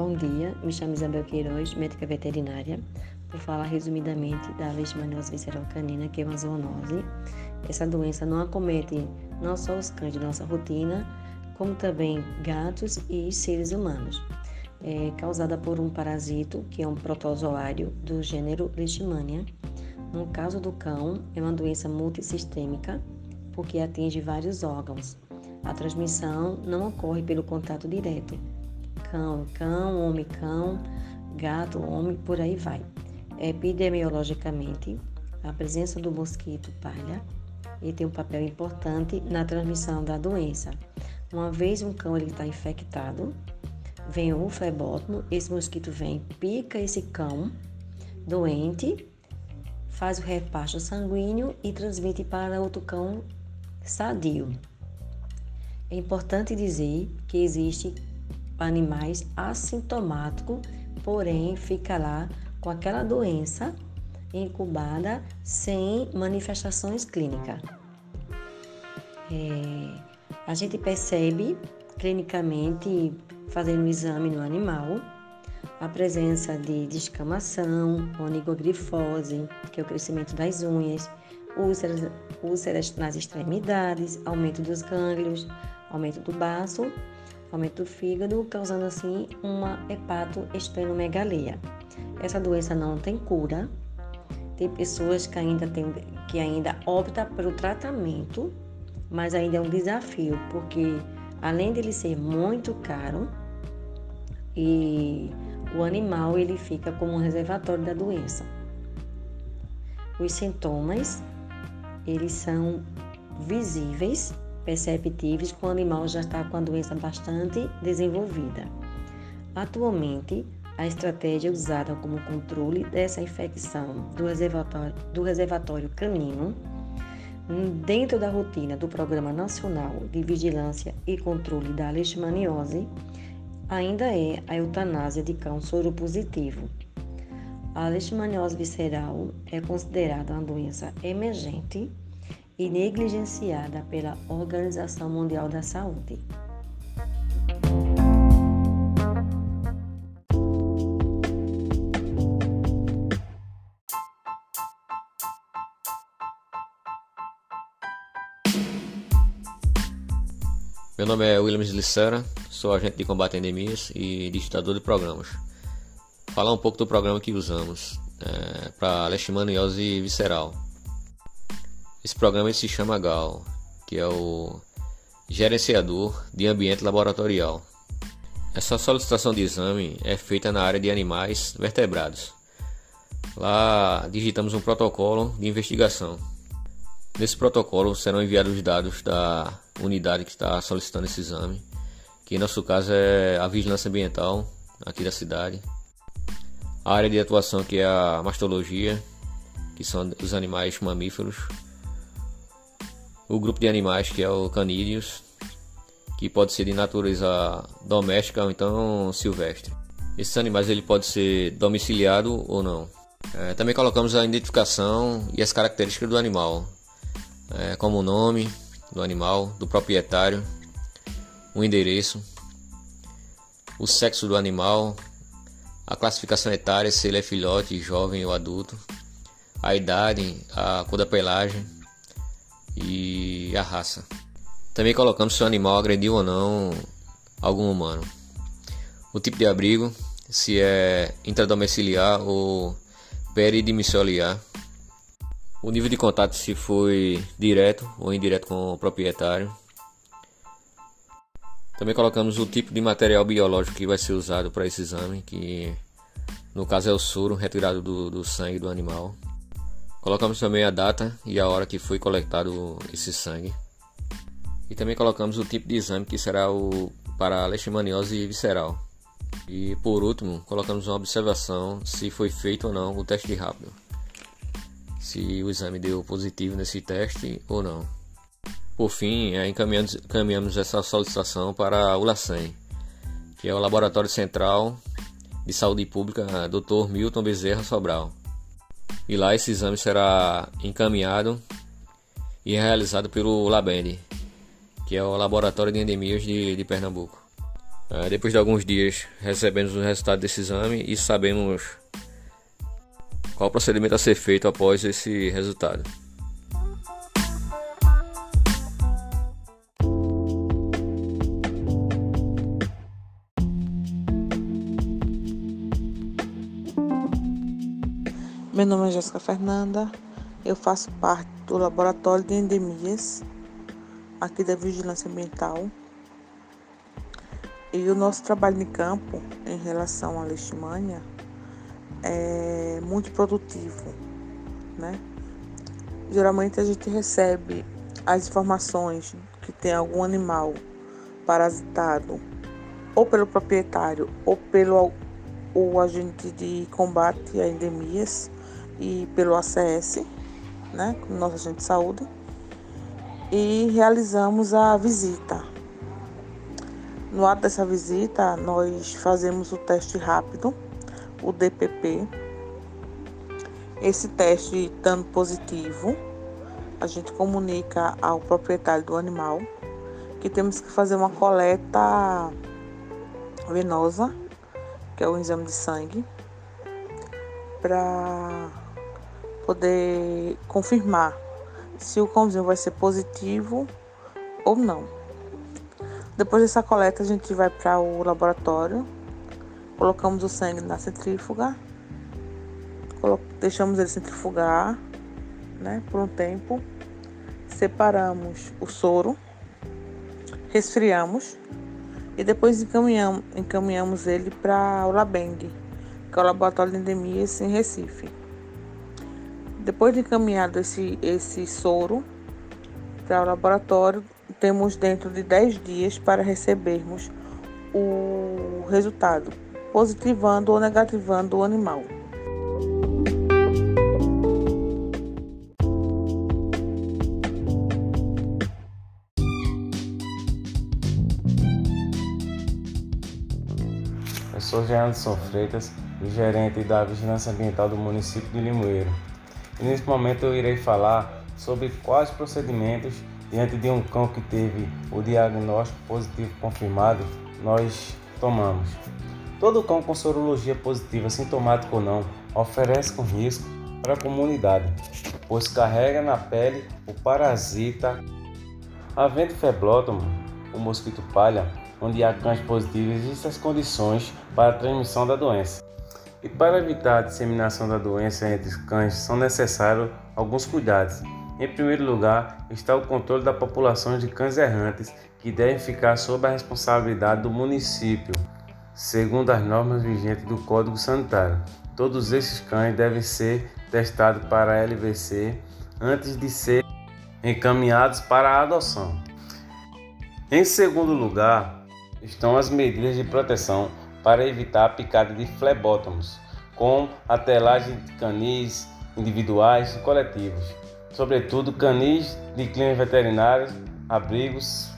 Bom dia, me chamo Isabel Queiroz, médica veterinária. Vou falar resumidamente da leishmaniose visceral canina, que é uma zoonose. Essa doença não acomete não só os cães de nossa rotina, como também gatos e seres humanos. É causada por um parasito, que é um protozoário do gênero Leishmania. No caso do cão, é uma doença multissistêmica, porque atinge vários órgãos. A transmissão não ocorre pelo contato direto, cão, cão, homem, cão, gato, homem, por aí vai. Epidemiologicamente, a presença do mosquito palha ele tem um papel importante na transmissão da doença. Uma vez um cão está infectado, vem o flebótomo, esse mosquito vem, pica esse cão doente, faz o repasto sanguíneo e transmite para outro cão sadio. É importante dizer que existe animais assintomáticos, porém fica lá com aquela doença incubada sem manifestações clínicas. É, a gente percebe clinicamente, fazendo um exame no animal, a presença de descamação, onigogrifose, que é o crescimento das unhas, úlceras, úlceras nas extremidades, aumento dos gânglios, aumento do baço aumento do fígado, causando assim uma hepatoesplenomegalia. Essa doença não tem cura. Tem pessoas que ainda, tem, que ainda pelo tratamento, mas ainda é um desafio, porque além dele ser muito caro, e o animal ele fica como um reservatório da doença. Os sintomas, eles são visíveis perceptíveis quando o animal já está com a doença bastante desenvolvida. Atualmente, a estratégia usada como controle dessa infecção do reservatório, do reservatório canino, dentro da rotina do Programa Nacional de Vigilância e Controle da Leishmaniose, ainda é a eutanásia de cão soropositivo. A leishmaniose visceral é considerada uma doença emergente e negligenciada pela Organização Mundial da Saúde. Meu nome é Williams Licera, sou agente de combate a endemias e digitador de programas. Falar um pouco do programa que usamos é, para leishmaniose visceral. Esse programa se chama GAL, que é o Gerenciador de Ambiente Laboratorial. Essa solicitação de exame é feita na área de animais vertebrados. Lá digitamos um protocolo de investigação. Nesse protocolo serão enviados os dados da unidade que está solicitando esse exame, que em nosso caso é a Vigilância Ambiental aqui da cidade. A área de atuação que é a mastologia, que são os animais mamíferos o grupo de animais que é o canídeos, que pode ser de natureza doméstica ou então silvestre. Esses animais ele pode ser domiciliado ou não. É, também colocamos a identificação e as características do animal, é, como o nome do animal, do proprietário, o endereço, o sexo do animal, a classificação etária, se ele é filhote, jovem ou adulto, a idade, a cor da pelagem e a raça. Também colocamos se o animal agrediu ou não algum humano. O tipo de abrigo, se é intradomiciliar ou peridomiciliar. O nível de contato se foi direto ou indireto com o proprietário. Também colocamos o tipo de material biológico que vai ser usado para esse exame, que no caso é o soro retirado do, do sangue do animal. Colocamos também a data e a hora que foi coletado esse sangue. E também colocamos o tipo de exame que será o para leishmaniose visceral. E por último, colocamos uma observação se foi feito ou não o teste rápido. Se o exame deu positivo nesse teste ou não. Por fim, encaminhamos, encaminhamos essa solicitação para o LACEN, que é o Laboratório Central de Saúde Pública Dr. Milton Bezerra Sobral e lá esse exame será encaminhado e realizado pelo LABEND, que é o Laboratório de Endemias de, de Pernambuco. É, depois de alguns dias recebemos o resultado desse exame e sabemos qual procedimento a ser feito após esse resultado. Meu nome é Jéssica Fernanda, eu faço parte do Laboratório de Endemias aqui da Vigilância Ambiental e o nosso trabalho em campo em relação à leishmania é muito produtivo, né? Geralmente a gente recebe as informações que tem algum animal parasitado ou pelo proprietário ou pelo o agente de combate a endemias e pelo ACS, né, nosso agente de saúde, e realizamos a visita no ato dessa visita, nós fazemos o teste rápido, o DPP. Esse teste estando positivo, a gente comunica ao proprietário do animal que temos que fazer uma coleta venosa, que é o exame de sangue, para poder confirmar se o cãozinho vai ser positivo ou não. Depois dessa coleta, a gente vai para o laboratório, colocamos o sangue na centrífuga, deixamos ele centrifugar né, por um tempo, separamos o soro, resfriamos e depois encaminhamos, encaminhamos ele para o Labeng, que é o Laboratório de Endemias em Recife. Depois de encaminhado esse, esse soro para o laboratório, temos dentro de 10 dias para recebermos o resultado, positivando ou negativando o animal. Eu sou Gerandson Freitas, gerente da Vigilância Ambiental do município de Limoeiro. E nesse momento eu irei falar sobre quais procedimentos Diante de um cão que teve o diagnóstico positivo confirmado, nós tomamos. Todo cão com sorologia positiva, sintomático ou não, oferece com risco para a comunidade, pois carrega na pele o parasita Havendo feblótomo, o mosquito palha, onde há cães positivos, existem as condições para a transmissão da doença. E para evitar a disseminação da doença entre os cães, são necessários alguns cuidados. Em primeiro lugar, está o controle da população de cães errantes, que devem ficar sob a responsabilidade do município, segundo as normas vigentes do Código Sanitário. Todos esses cães devem ser testados para a LVC antes de ser encaminhados para a adoção. Em segundo lugar, estão as medidas de proteção para evitar a picada de flebótomos, com a telagem de canis individuais e coletivos sobretudo canis de clínicas veterinárias, abrigos,